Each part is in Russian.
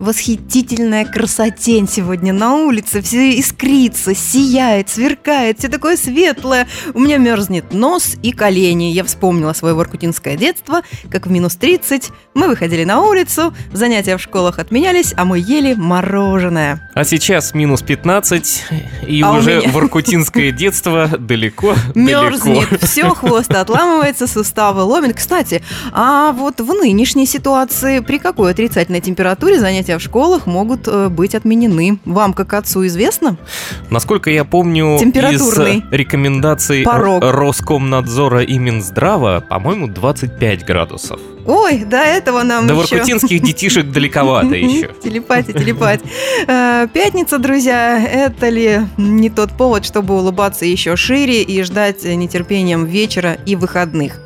Восхитительная красотень сегодня на улице. Все искрится, сияет, сверкает, все такое светлое. У меня мерзнет нос и колени. Я вспомнила свое воркутинское детство, как в минус 30 мы выходили на улицу, занятия в школах отменялись, а мы ели мороженое. А сейчас минус 15, и А уже меня- воркутинское детство далеко, Мерзнет, все, хвост отламывается, суставы ломит. Кстати, а вот в нынешней ситуации при какой отрицательной температуре занятия в школах могут э, быть отменены? Вам, как отцу, известно? Насколько я помню, из Температурный рекомендаций порог. Роскомнадзора и Минздрава, по-моему, 25 градусов. Ой, до этого нам До еще... воркутинских детишек далековато еще. Телепатия, телепатия. Э, Пятница, друзья, это ли не тот повод, чтобы улыбаться еще шире и ждать нетерпением вечера и выходных?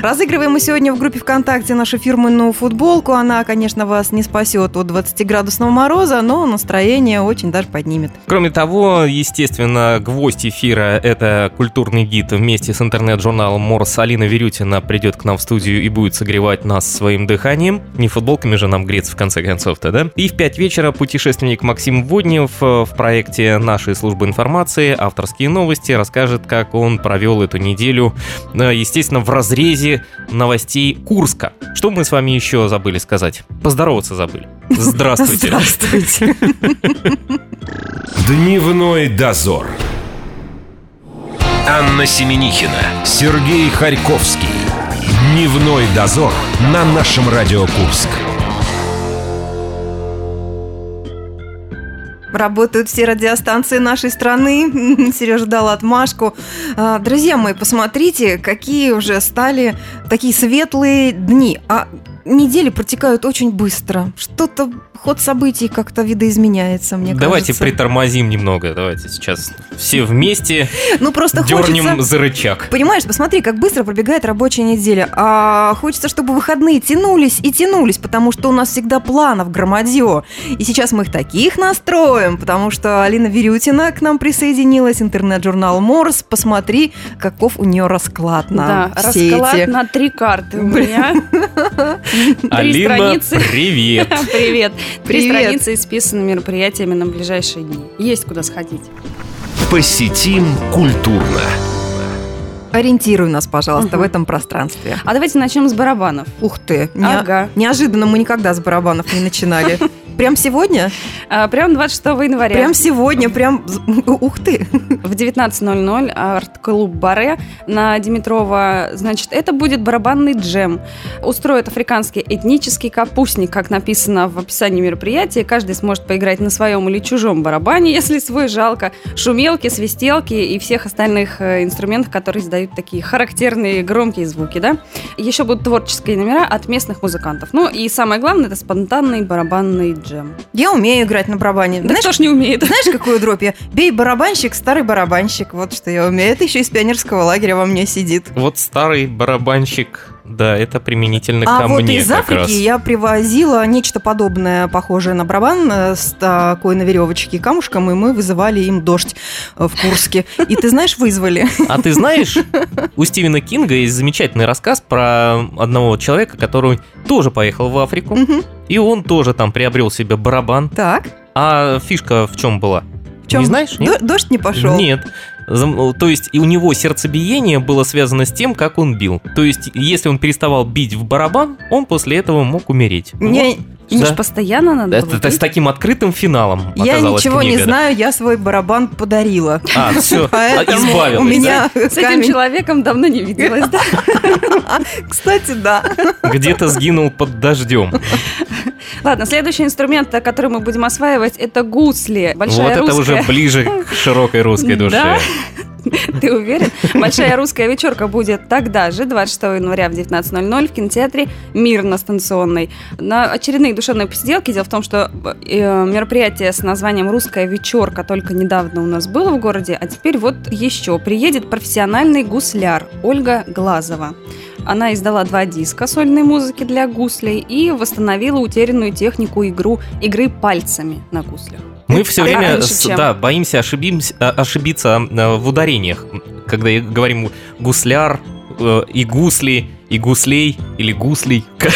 Разыгрываем мы сегодня в группе ВКонтакте нашу фирменную футболку. Она, конечно, вас не спасет от 20-градусного мороза, но настроение очень даже поднимет. Кроме того, естественно, гвоздь эфира — это культурный гид вместе с интернет-журналом Морс. Алина Верютина придет к нам в студию и будет согревать нас своим дыханием. Не футболками же нам греться, в конце концов-то, да? И в 5 вечера путешественник Максим Воднев э, в проекте нашей службы информации «Авторские новости» расскажет, как он провел эту неделю, э, естественно, в разрезе новостей Курска. Что мы с вами еще забыли сказать? Поздороваться забыли. Здравствуйте. Здравствуйте. Дневной дозор. Анна Семенихина, Сергей Харьковский. Дневной дозор на нашем Радио Курск. Работают все радиостанции нашей страны. Сережа дал отмашку. А, Друзья мои, посмотрите, какие уже стали такие светлые дни. А недели протекают очень быстро. Что-то, ход событий как-то видоизменяется, мне Давайте кажется. притормозим немного. Давайте сейчас все вместе Ну, просто дернем хочется... за рычаг. Понимаешь, посмотри, как быстро пробегает рабочая неделя. А хочется, чтобы выходные тянулись и тянулись, потому что у нас всегда планов громадье. И сейчас мы их таких настроим, потому что Алина Верютина к нам присоединилась, интернет-журнал Морс. Посмотри, каков у нее расклад на Да, все расклад эти... на три карты у меня. Алина, привет. Привет. Три Привет. страницы исписаны мероприятиями на ближайшие дни. Есть куда сходить. Посетим культурно. Ориентируй нас, пожалуйста, Мгм. в этом пространстве. А давайте начнем с барабанов. Ух ты, не- Ага. неожиданно мы никогда с барабанов не начинали. Прям сегодня? А, Прям 26 января. Прям сегодня, прям... Ух ты! В 19.00 арт-клуб Баре на Димитрова. Значит, это будет барабанный джем. Устроит африканский этнический капустник, как написано в описании мероприятия. Каждый сможет поиграть на своем или чужом барабане, если свой жалко. Шумелки, свистелки и всех остальных э, инструментов, которые издают такие характерные громкие звуки, да. Еще будут творческие номера от местных музыкантов. Ну и самое главное, это спонтанный барабанный джем. Я умею играть на барабане. Да Знаешь, кто ж не умеет? Знаешь, какую дробь я? Бей барабанщик, старый барабанщик. Вот что я умею. Это еще из пионерского лагеря во мне сидит. Вот старый барабанщик, да, это применительно А ко вот мне из как Африки раз. я привозила нечто подобное, похожее на барабан, э, с такой на веревочке камушком, и мы вызывали им дождь э, в Курске. И ты знаешь, вызвали. А ты знаешь, у Стивена Кинга есть замечательный рассказ про одного человека, который тоже поехал в Африку, Мгм. и он тоже там приобрел себе барабан. Так. А фишка в чем была? В чем? Не знаешь? Нет? Дождь не пошел. Нет. Зам- То есть и у него сердцебиение было связано с тем, как он бил. То есть если он переставал бить в барабан, он после этого мог умереть. Не- Мне Да. постоянно надо Это, это с таким открытым финалом я ничего не книга, да. знаю, я свой барабан подарила. А, все, избавилась. у меня С этим человеком давно не виделась, да? Кстати, да. Где-то сгинул под дождем. Ладно, следующий инструмент, который мы будем осваивать, это гусли. Большая вот это русская. уже ближе к широкой русской душе. Да. Ты уверен? Большая русская вечерка будет тогда же, 26 января в 19.00 в кинотеатре «Мир» на станционной. На очередные душевные посиделки. Дело в том, что э, мероприятие с названием «Русская вечерка» только недавно у нас было в городе, а теперь вот еще. Приедет профессиональный гусляр Ольга Глазова. Она издала два диска сольной музыки для гуслей и восстановила утерянную технику игру, игры пальцами на гуслях. Мы все Да, время раньше, с- чем. да, боимся ошибимся- а, ошибиться э, в ударениях, когда говорим гусляр э, и гусли, и гуслей, или гуслей.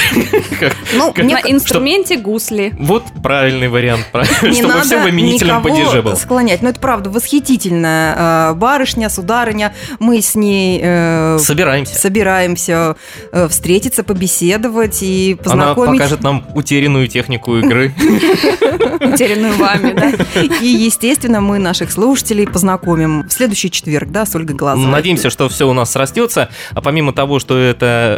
Ну, На инструменте гусли. Вот правильный вариант, чтобы все выменителем никого падеже был. склонять. Но это правда восхитительная э, барышня, сударыня. Мы с ней э, Собираемся. собираемся э, встретиться, побеседовать и Она познакомить. покажет нам утерянную технику игры. Утерянную вами, да? И, естественно, мы наших слушателей познакомим в следующий четверг, да, с Ольгой Глазовой. Надеемся, что все у нас срастется. А помимо того, что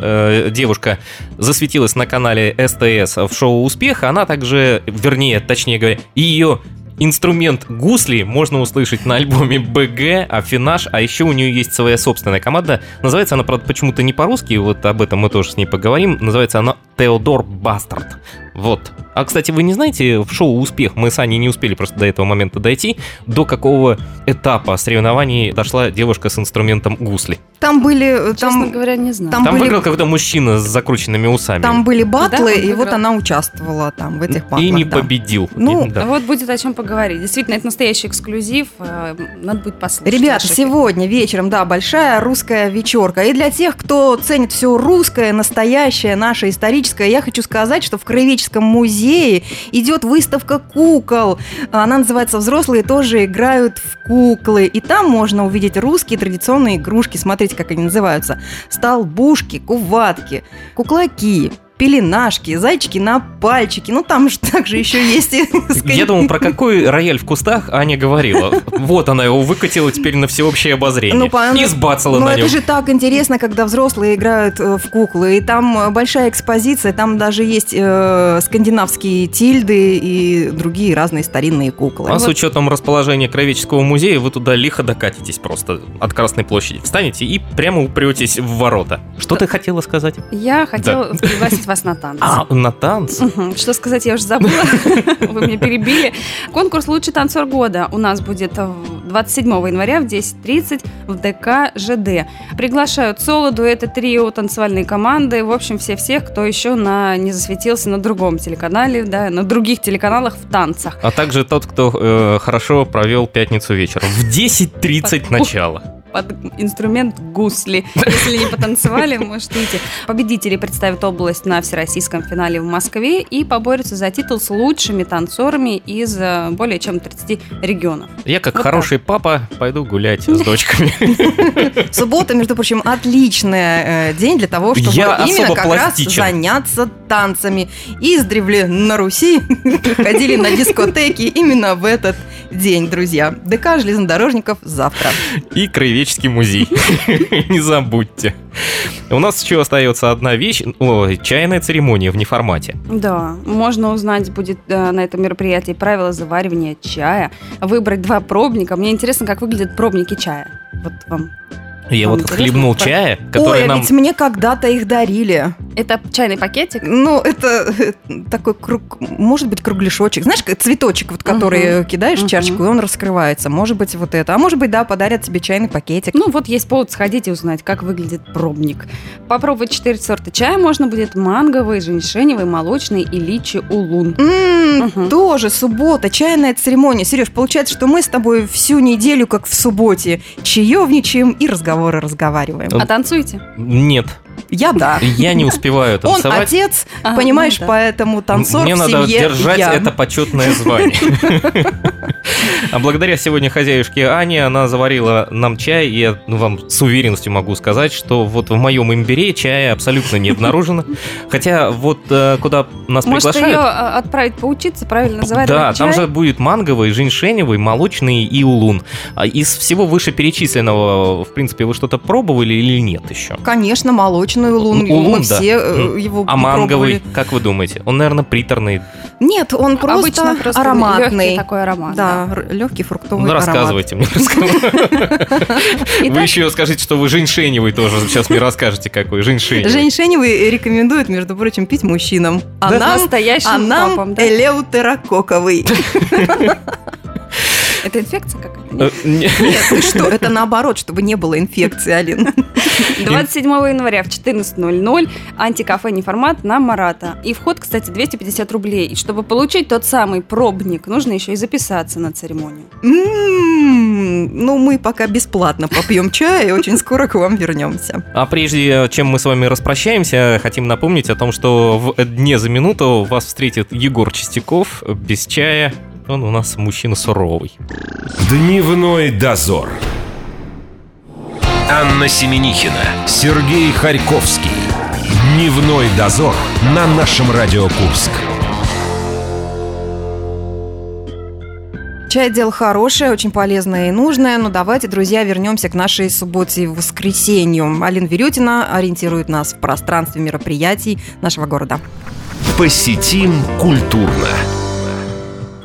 э, девушка засветилась на канале СТС в шоу «Успех», она также, вернее, точнее говоря, ее инструмент гусли можно услышать на альбоме БГ, Афинаж, а еще у нее есть своя собственная команда. Называется она, правда, почему-то не по-русски, вот об этом мы тоже с ней поговорим. Называется она Теодор Бастард. Вот. А, кстати, вы не знаете, в шоу «Успех» мы с Аней не успели просто до этого момента дойти, до какого этапа соревнований дошла девушка с инструментом гусли. Там были... Честно Там, говоря, не знаю. там Там были- выиграл какой-то мужчина с закрученными усами. там были батлы, он и вот она участвовала там в этих батлах. и не да. победил. Ну, И- да. Вот будет о чем поговорить. Действительно, это настоящий эксклюзив. э, Надо будет послушать. Ребята, сегодня вечером, да, большая русская вечерка. И для тех, кто ценит все русское, настоящее, наше историческое, я хочу сказать, что в Краеведческом музее идет выставка кукол. Она называется «Взрослые тоже играют в куклы». И там можно увидеть русские традиционные игрушки. Смотрите, как они называются. Столбушки, куватки, куклаки, пеленашки, зайчики на пальчики. Ну, там же также еще есть... и Я думал, про какой рояль в кустах Аня говорила. Вот она его выкатила теперь на всеобщее обозрение. Ну, по- и сбацала Ну, на это нем. же так интересно, когда взрослые играют э, в куклы. И там э, большая экспозиция, там даже есть э, скандинавские тильды и другие разные старинные куклы. А с Вот. учетом расположения Кровеческого музея, вы туда лихо докатитесь просто от Красной площади. Встанете и прямо упретесь в ворота. Что ты хотела сказать? Я хотела пригласить вас на танцы. А, на танцы? Что сказать, я уже забыла. Вы меня перебили. Конкурс «Лучший танцор года» у нас будет в 27 января в 10.30 в ДК ЖД. Приглашают соло, дуэты, трио, танцевальные команды. В общем, все-всех, кто еще на, не засветился на другом телеканале, да, на других телеканалах в танцах. А также тот, кто э, хорошо провел пятницу вечером. В 10.30 начало. Под инструмент гусли. Если не потанцевали, можете идти. Победители представят область на всероссийском финале в Москве и поборются за титул с лучшими танцорами из э, более чем 30 регионов. Я, как Вот хороший папа, пойду гулять с дочками. Суббота, между прочим, отличный э, день для того, чтобы Я именно как раз пластичен. заняться танцами. Издревле на Руси ходили на дискотеки именно в этот день, друзья. ДК железнодорожников завтра. И краеведческий музей. Не забудьте. У нас еще остается одна вещь. Ой, чайная церемония в неформате. Да, можно узнать будет э, на этом мероприятии правила заваривания чая, выбрать два пробника. Мне интересно, как выглядят пробники чая. Вот вам. Я Вам вот интересно? хлебнул чая, который Ой, нам... ведь мне когда-то их дарили. Это чайный пакетик? Ну, это э, такой круг, может быть, кругляшочек. Знаешь, цветочек, вот, который кидаешь в Мгм. чашечку, и он раскрывается. Может быть, вот это. А может быть, да, подарят тебе чайный пакетик. Ну, вот есть повод сходить и узнать, как выглядит пробник. Попробовать четыре сорта чая можно будет манговый, женьшеневый, молочный и личи улун. М, Мгм. Тоже суббота, чайная церемония. Сереж, получается, что мы с тобой всю неделю, как в субботе, чаевничаем и разговоры разговариваем. Э, А танцуете? Нет, Я да. я не успеваю Он танцевать. отец, А, понимаешь, ну да. поэтому танцор Мне в надо семье держать я. это почетное звание. А благодаря сегодня хозяюшке Ане, она заварила нам чай, и я ну, вам с уверенностью могу сказать, что вот в моем имбире чая абсолютно не обнаружено. Хотя вот э, куда нас Может, ее приглашают... а, отправить поучиться правильно заваривать Да, чай? там же будет манговый, женьшеневый, молочный и улун. А из всего вышеперечисленного, в принципе, вы что-то пробовали или нет еще? Конечно, молочный улун. Улун, Мы да. все э, его А манговый, пробовали. как вы думаете? Он, наверное, приторный. Нет, он просто, Обычно просто ароматный. легкий такой аромат. Да, легкий фруктовый Ну, аромат. рассказывайте мне. Вы еще скажите, что вы женьшеневый тоже сейчас мне расскажете, какой женьшеневый. Женьшеневый рекомендует, между прочим, пить мужчинам. А да, нам, а нам топом, да? элеутерококовый. Это инфекция какая-то? Э, не- Нет, что, это наоборот, чтобы не было инфекции, Алин. 27 января в 14.00 антикафе «Неформат» на Марата. И вход, кстати, 250 рублей. И чтобы получить тот самый пробник, нужно еще и записаться на церемонию. М, Ну, мы пока бесплатно попьем чай и очень скоро к вам вернемся. А прежде чем мы с вами распрощаемся, хотим напомнить о том, что в дне за минуту вас встретит Егор Чистяков без чая. Он у нас мужчина суровый. Дневной дозор. Анна Семенихина, Сергей Харьковский. Дневной дозор на нашем Радио Курск. Чай дело хорошее, очень полезное и нужное, но давайте, друзья, вернемся к нашей субботе и воскресенью. Алина Верютина ориентирует нас в пространстве мероприятий нашего города. Посетим культурно.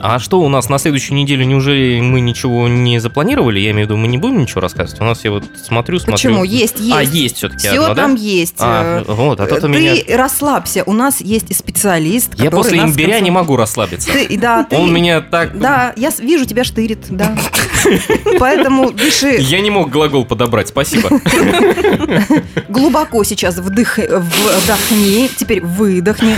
А что у нас на следующую неделю? Неужели мы ничего не запланировали? Я имею в виду, мы не будем ничего рассказывать? У нас я вот смотрю, смотрю. Почему? Есть, есть. А, есть все-таки Все одно, там да? есть. А, вот, а то ты меня... расслабься, у нас есть и специалист, Я после имбиря не консуль- могу расслабиться. Ты, да, ты, Он меня так... Да, я вижу, тебя штырит, да. Поэтому дыши Я не мог глагол подобрать, спасибо. глубоко сейчас вдых, вдохни, теперь выдохни.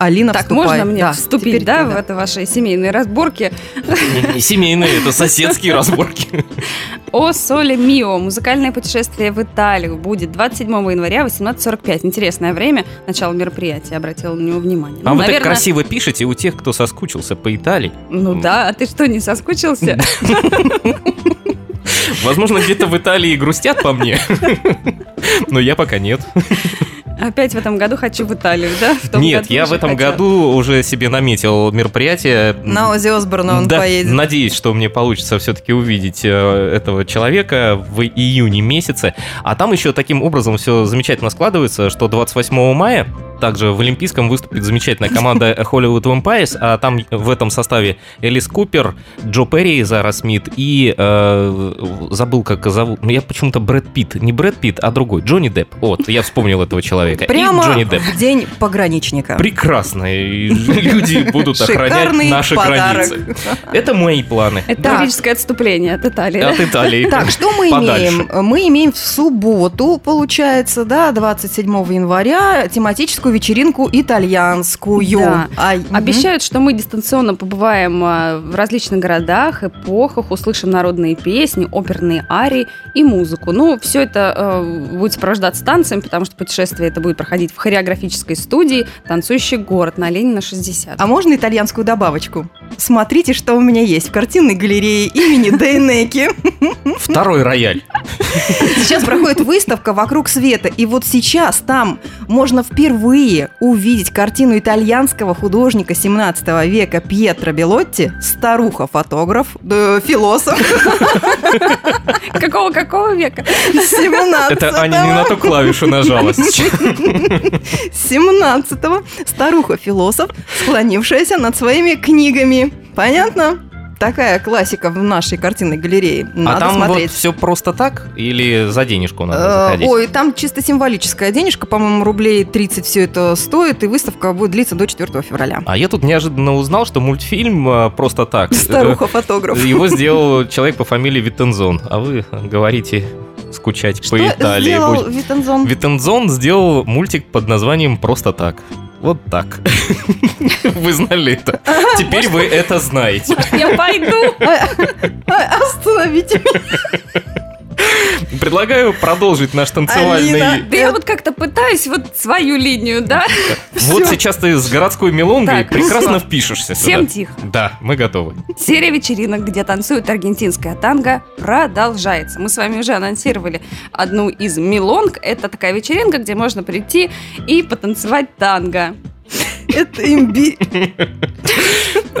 Алина, Так, вступай. можно мне Да, вступить, теперь да, ты, в это ваши семейные разборки? Не- не Семейные, это соседские разборки. О Соле Мио. Музыкальное путешествие в Италию будет 27 января 18.45. Интересное время. Начало мероприятия. Обратила на него внимание. А Ну, вы так наверное- красиво пишете у тех, кто соскучился по Италии. Ну да, а ты что, не соскучился? Возможно, где-то в Италии грустят по мне. Но я пока нет. Опять в этом году хочу в Италию, да? В том Нет, году я в этом хотела. году уже себе наметил мероприятие. На Ози Осборна он Да, поедет. надеюсь, что мне получится все-таки увидеть э, этого человека в июне месяце. А там еще таким образом все замечательно складывается, что 28 мая также в Олимпийском выступит замечательная команда Hollywood Vampires, а там в этом составе Элис Купер, Джо Перри, Зара Смит и э, забыл, как зовут. Ну, я почему-то Брэд Питт. Не Брэд Питт, а другой. Джонни Депп. Вот, я вспомнил этого человека. Прямо И Джонни Депп. в день пограничника. Прекрасно. И люди будут охранять наши подарок. границы. Это мои планы. Это логическое отступление от Италии. От Италии. Так, что мы имеем? Мы имеем в субботу, получается, да, 27 января, тематическую вечеринку итальянскую. Да. А. Обещают, что мы дистанционно побываем а, в различных городах, эпохах, услышим народные песни, оперные арии и музыку. Ну, все это э, будет сопровождаться танцами, потому что путешествие это будет проходить в хореографической студии «Танцующий город» на Ленина 60. А можно итальянскую добавочку? Смотрите, что у меня есть в картинной галерее имени Дейнеки. Второй рояль. Сейчас проходит выставка «Вокруг света», и вот сейчас там можно впервые увидеть картину итальянского художника 17 века Пьетро Белотти, старуха-фотограф, да, философ Какого-какого века? 17 Это Аня не на ту клавишу нажала. 17-го старуха-философ, склонившаяся над своими книгами. Понятно? Такая классика в нашей картинной галерее. А Надо там вот смотреть. все просто так или за денежку надо Э, заходить? Ой, там чисто символическая денежка, по-моему, рублей 30 все это стоит, и выставка будет длиться до 4 февраля. А я тут неожиданно узнал, что мультфильм э, просто так. Старуха-фотограф. Э, Его сделал человек по фамилии Виттензон. А вы говорите скучать Что по Италии. сделал. Виттензон? Виттензон сделал мультик под названием «Просто так». Вот так. Вы знали это. Теперь вы это знаете. Я пойду. Остановите меня. Предлагаю продолжить наш танцевальный... Алина. Да я вот как-то пытаюсь вот свою линию, да? Вот сейчас ты с городской мелонгой Так, прекрасно всё. впишешься Всем тихо. Да, мы готовы. Серия вечеринок, где танцуют аргентинское танго, продолжается. Мы с вами уже анонсировали одну из милонг. Это такая вечеринка, где можно прийти и потанцевать танго. Это имбирь.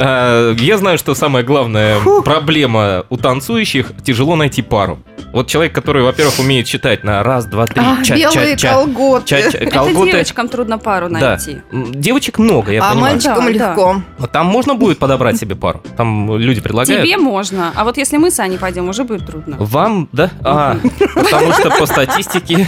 А, Я знаю, что самая главная проблема у танцующих – тяжело найти пару. Вот человек, который, во-первых, умеет считать на раз, два, три, А, ча, белые ча, ча, колготы. ча, ча, Это колготы. девочкам трудно пару Да. найти. М, Девочек много, я А понимаю. мальчикам Да, да. легко. Но Там можно будет подобрать себе пару? Там люди предлагают? Тебе можно, а вот если мы с Аней пойдем, уже будет трудно. Вам, да? А, потому что по статистике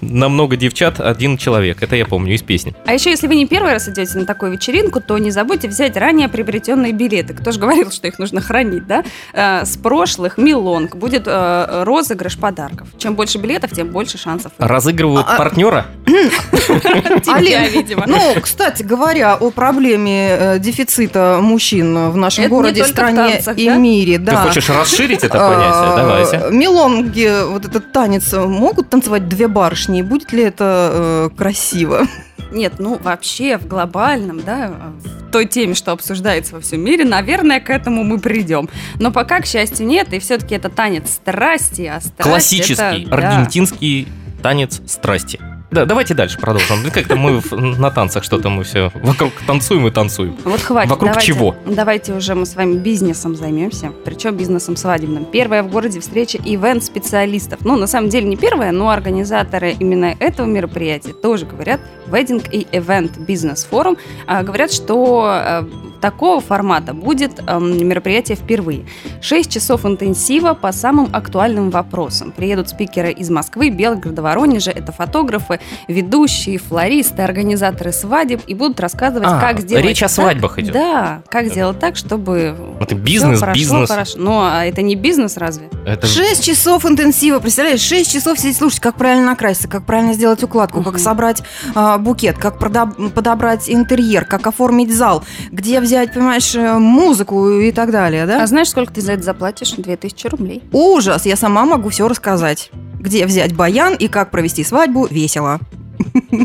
намного девчат один человек. Это я помню из песни. А еще, если вы не первый раз идете на такую вечеринку, то не забудьте взять ранее заранее приобретенные билеты. Кто же говорил, что их нужно хранить, да? Э, с прошлых Милонг будет э, розыгрыш подарков. Чем больше билетов, тем больше шансов. Разыгрывают А- партнера? Тебя, видимо. Ну, кстати говоря, о проблеме э, дефицита мужчин в нашем городе, стране и мире, Ты да. хочешь расширить это понятие? А, Давайте. Мелонги, вот этот танец, могут танцевать две барышни? И Будет ли это красиво? Нет, ну вообще в глобальном, да, в той теме, что обсуждается во всем мире, наверное, к этому мы придем. Но пока, к счастью, нет, и все-таки это танец страсти, а страсть Классический это, да. аргентинский танец страсти. Да, давайте дальше продолжим. Да Как-то мы на танцах что-то мы все вокруг танцуем и танцуем. Вот хватит. Вокруг давайте, чего? Давайте уже мы с вами бизнесом займемся. Причем бизнесом свадебным. Первая в городе встреча ивент-специалистов. Ну, на самом деле не первая, но организаторы именно этого мероприятия тоже говорят. Wedding и Event Business Forum а, говорят, что а, такого формата будет ам, мероприятие впервые. Шесть часов интенсива по самым актуальным вопросам. Приедут спикеры из Москвы, Белгорода, Воронежа. Это фотографы, ведущие, флористы, организаторы свадеб и будут рассказывать, А, как сделать речь о так- свадьбах идет. Да, как сделать так, чтобы Это бизнес, всё прошло бизнес. хорошо. Но а это не бизнес разве? Это Шесть часов интенсива, представляешь? Шесть часов сидеть слушать, как правильно накраситься, как правильно сделать укладку, как Мгм. собрать а, букет, как подобрать интерьер, как оформить зал, где взять, понимаешь, э, музыку и так далее, да? А знаешь, сколько ты за это заплатишь? 2000 рублей. Ужас, я сама могу все рассказать. Где взять баян и как провести свадьбу весело.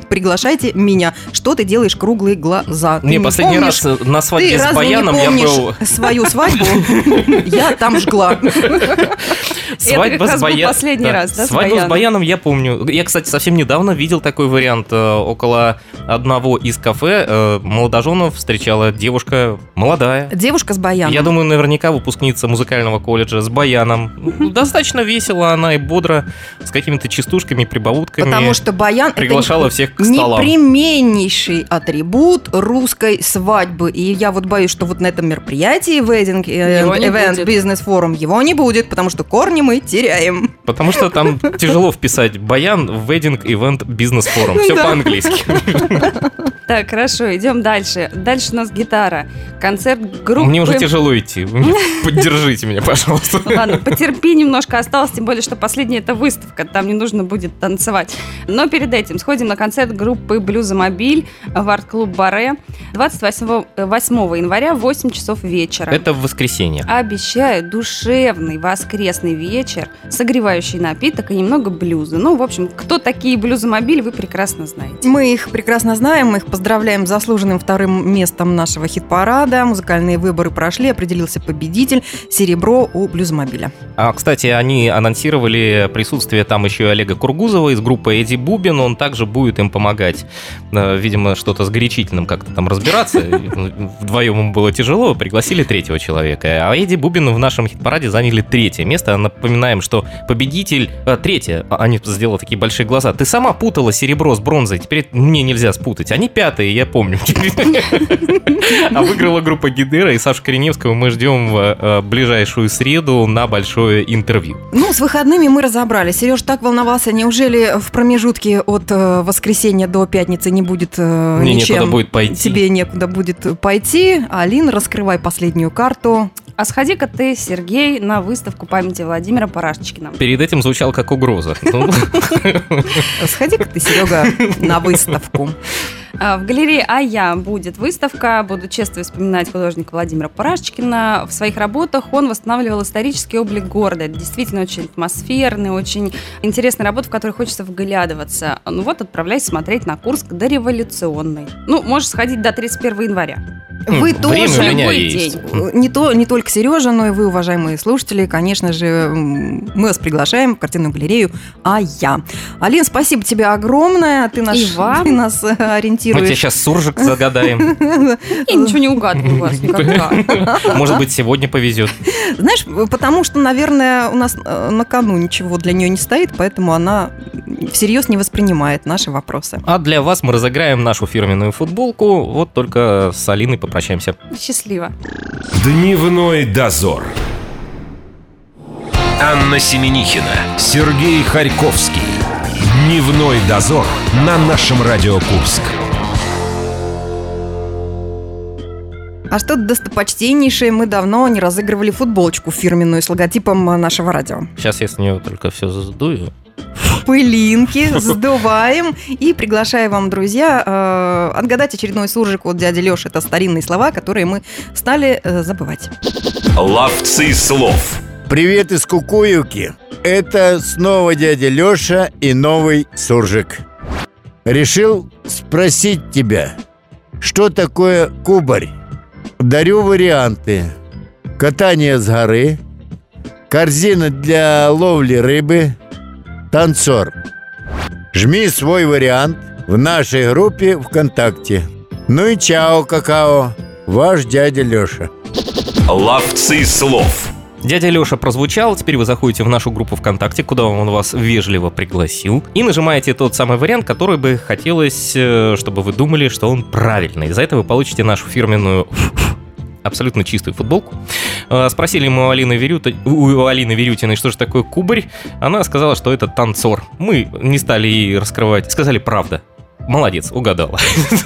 Приглашайте меня. Что ты делаешь круглые глаза? Ты Не, последний помнишь? раз на Ты свадьбе с разве баяном не я был... свою свадьбу? Я там жгла. Свадьба с баяном. последний раз, да, с Свадьбу с баяном? я помню. Я, кстати, совсем недавно видел такой вариант. Э, Около одного из кафе э, молодоженов встречала девушка молодая. Девушка с баяном. Я думаю, наверняка выпускница музыкального колледжа с баяном. Ну, Достаточно весело она и бодро, с какими-то частушками, прибаутками. Потому что баян приглашала всех к столам. непременнейший атрибут русской свадьбы. И я вот боюсь, что вот на этом мероприятии Wedding не Event. Business Forum его не будет, потому что корни мы теряем. Потому что там тяжело вписать баян в wedding event бизнес форум. Все Да. по-английски. Так, хорошо, идем дальше. Дальше у нас гитара. Концерт группы... Мне уже тяжело идти. Поддержите меня, пожалуйста. Ладно, потерпи, немножко осталось, тем более, что последняя это выставка, там не нужно будет танцевать. Но перед этим сходим на концерт группы Блюзомобиль в арт-клуб Баре 28 8 января в 8 часов вечера. Это в воскресенье. Обещаю душевный воскресный вечер, согревающий напиток и немного блюза. Ну, в общем, кто такие блюзомобили, вы прекрасно знаете. Мы их прекрасно знаем, мы их поздравляем с заслуженным вторым местом нашего хит-парада. Музыкальные выборы прошли, определился победитель. Серебро у блюзмобиля. А, кстати, они анонсировали присутствие там еще и Олега Кургузова из группы Эдди Бубин. Он также будет им помогать. Э, Видимо, что-то с горячительным как-то там разбираться. Вдвоем им было тяжело, пригласили третьего человека. А Эдди Бубин в нашем хит-параде заняли третье место. Напоминаем, что победитель... э, Третье. А, Они сделали такие большие глаза. Ты сама путала серебро с бронзой. Теперь мне нельзя спутать. Они пятые, я помню. А выиграла группа Гидера и Сашу Кореневского мы ждем в э, ближайшую среду на большое интервью. Ну, с выходными мы разобрались. Сереж так волновался. Неужели в промежутке от э, воскресенья до пятницы не будет э, Мне ничем? некуда будет пойти. Тебе некуда будет пойти. Алин, раскрывай последнюю карту. А сходи-ка ты, Сергей, на выставку памяти Владимира Парашечкина. Перед этим звучал как угроза. Сходи-ка ты, Серега, на выставку. А, В галерее «А будет выставка. Буду честно вспоминать художника Владимира Парашечкина. В своих работах он восстанавливал исторический облик города. Это действительно очень атмосферный, очень интересная работа, в которой хочется вглядываться. Ну вот, отправляйся смотреть на Курск дореволюционный. Ну, можешь сходить до 31 января. Вы Хм, время тоже любой есть. день. Не, то, не только Сережа, но и вы, уважаемые слушатели, конечно же, мы вас приглашаем в картинную галерею «А я». Алин, спасибо тебе огромное. Ты, наш, И вам. ты нас э, Мы тебе сейчас суржик загадаем. Я ничего не угадываю у вас никогда. Может быть, сегодня повезет. Знаешь, потому что, наверное, у нас э, на кону ничего для нее не стоит, поэтому она всерьез не воспринимает наши вопросы. А для вас мы разыграем нашу фирменную футболку. Вот только с Алиной попрощаемся. Счастливо. Дневной дозор. Анна Семенихина, Сергей Харьковский. Дневной дозор на нашем Радио Курск. А что достопочтеннейшее, мы давно не разыгрывали футболочку фирменную с логотипом нашего радио. Сейчас я с нее только все задую. Пылинки сдуваем и приглашаю вам, друзья, э, отгадать очередной суржик от дяди Леши. Это старинные слова, которые мы стали э, забывать. Ловцы слов. Привет из Кукуевки. Это снова дядя Леша и новый суржик. Решил спросить тебя, что такое кубарь? Дарю варианты. Катание с горы, корзина для ловли рыбы, танцор. Жми свой вариант в нашей группе ВКонтакте. Ну и чао, какао, ваш дядя Леша. Ловцы слов. Дядя Леша прозвучал, теперь вы заходите в нашу группу ВКонтакте, куда он вас вежливо пригласил, и нажимаете тот самый вариант, который бы хотелось, э, чтобы вы думали, что он правильный. За это вы получите нашу фирменную абсолютно чистую футболку. Э, Спросили мы у Алины, Верюта, у Алины Верютиной, что же такое кубарь. Она сказала, что это танцор. Мы не стали ей раскрывать. Сказали правда. Молодец, угадала.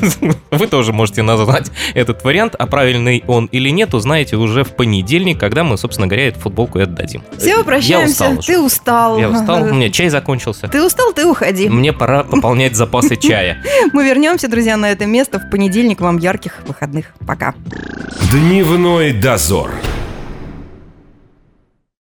Вы тоже можете назвать этот вариант, а правильный он или нет, узнаете уже в понедельник, когда мы, собственно говоря, эту футболку и отдадим. Все, прощаемся. Я устал. Ты устал. Я устал, у меня чай закончился. Ты устал, ты уходи. Мне пора пополнять запасы чая. Мы вернемся, друзья, на это место в понедельник. Вам ярких выходных. Пока. Дневной дозор.